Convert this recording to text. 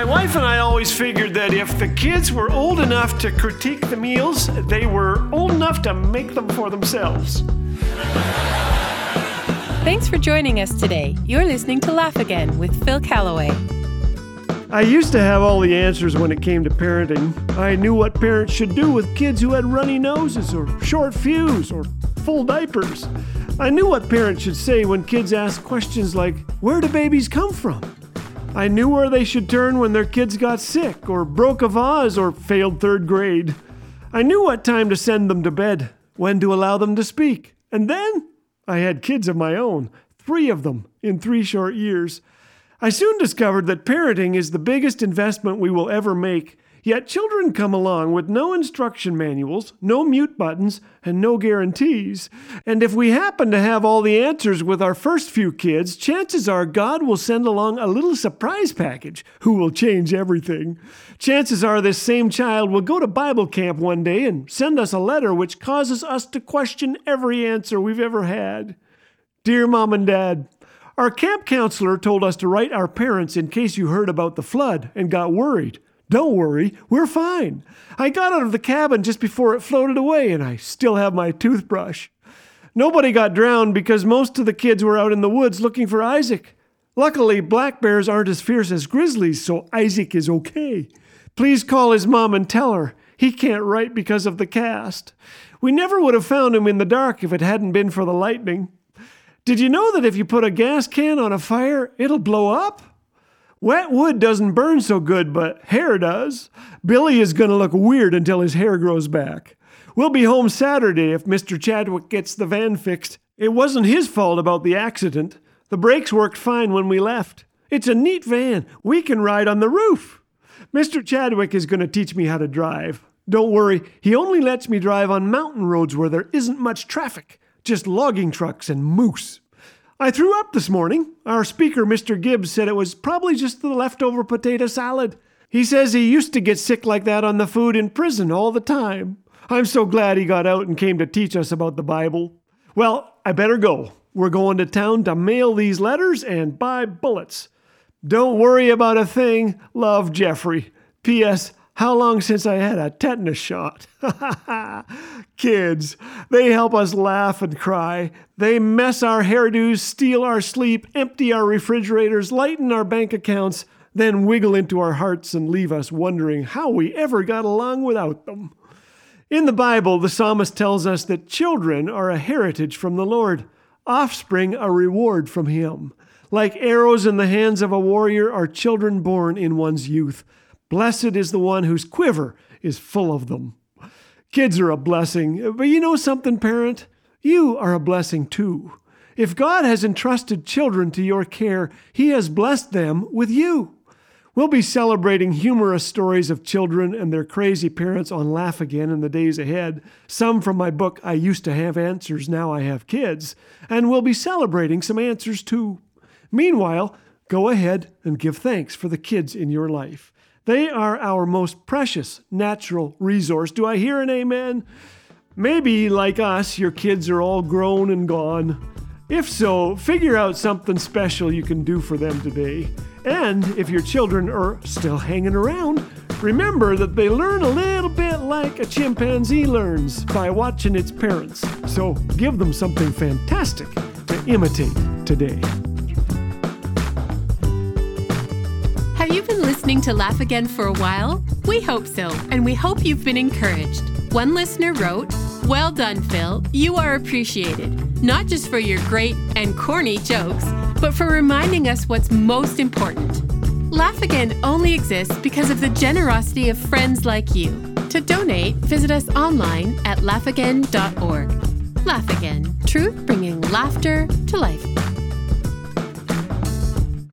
My wife and I always figured that if the kids were old enough to critique the meals, they were old enough to make them for themselves. Thanks for joining us today. You're listening to Laugh Again with Phil Callaway. I used to have all the answers when it came to parenting. I knew what parents should do with kids who had runny noses or short fuse or full diapers. I knew what parents should say when kids ask questions like, Where do babies come from? I knew where they should turn when their kids got sick, or broke a vase, or failed third grade. I knew what time to send them to bed, when to allow them to speak. And then I had kids of my own, three of them in three short years. I soon discovered that parenting is the biggest investment we will ever make, Yet children come along with no instruction manuals, no mute buttons, and no guarantees. And if we happen to have all the answers with our first few kids, chances are God will send along a little surprise package who will change everything. Chances are this same child will go to Bible camp one day and send us a letter which causes us to question every answer we've ever had. Dear Mom and Dad, our camp counselor told us to write our parents in case you heard about the flood and got worried. Don't worry, we're fine. I got out of the cabin just before it floated away, and I still have my toothbrush. Nobody got drowned because most of the kids were out in the woods looking for Isaac. Luckily, black bears aren't as fierce as grizzlies, so Isaac is okay. Please call his mom and tell her he can't write because of the cast. We never would have found him in the dark if it hadn't been for the lightning. Did you know that if you put a gas can on a fire, it'll blow up? Wet wood doesn't burn so good, but hair does. Billy is going to look weird until his hair grows back. We'll be home Saturday if Mr. Chadwick gets the van fixed. It wasn't his fault about the accident. The brakes worked fine when we left. It's a neat van. We can ride on the roof. Mr. Chadwick is going to teach me how to drive. Don't worry, he only lets me drive on mountain roads where there isn't much traffic, just logging trucks and moose. I threw up this morning. Our speaker, Mr. Gibbs, said it was probably just the leftover potato salad. He says he used to get sick like that on the food in prison all the time. I'm so glad he got out and came to teach us about the Bible. Well, I better go. We're going to town to mail these letters and buy bullets. Don't worry about a thing. Love, Jeffrey. P.S. How long since I had a tetanus shot? Kids, they help us laugh and cry. They mess our hairdos, steal our sleep, empty our refrigerators, lighten our bank accounts, then wiggle into our hearts and leave us wondering how we ever got along without them. In the Bible, the psalmist tells us that children are a heritage from the Lord, offspring a reward from Him. Like arrows in the hands of a warrior are children born in one's youth. Blessed is the one whose quiver is full of them. Kids are a blessing, but you know something, parent? You are a blessing too. If God has entrusted children to your care, He has blessed them with you. We'll be celebrating humorous stories of children and their crazy parents on Laugh Again in the days ahead. Some from my book, I Used to Have Answers, Now I Have Kids. And we'll be celebrating some answers too. Meanwhile, go ahead and give thanks for the kids in your life. They are our most precious natural resource. Do I hear an amen? Maybe, like us, your kids are all grown and gone. If so, figure out something special you can do for them today. And if your children are still hanging around, remember that they learn a little bit like a chimpanzee learns by watching its parents. So give them something fantastic to imitate today. Have you been listening to Laugh Again for a while? We hope so, and we hope you've been encouraged. One listener wrote, Well done, Phil. You are appreciated, not just for your great and corny jokes, but for reminding us what's most important. Laugh Again only exists because of the generosity of friends like you. To donate, visit us online at laughagain.org. Laugh Again, truth bringing laughter to life.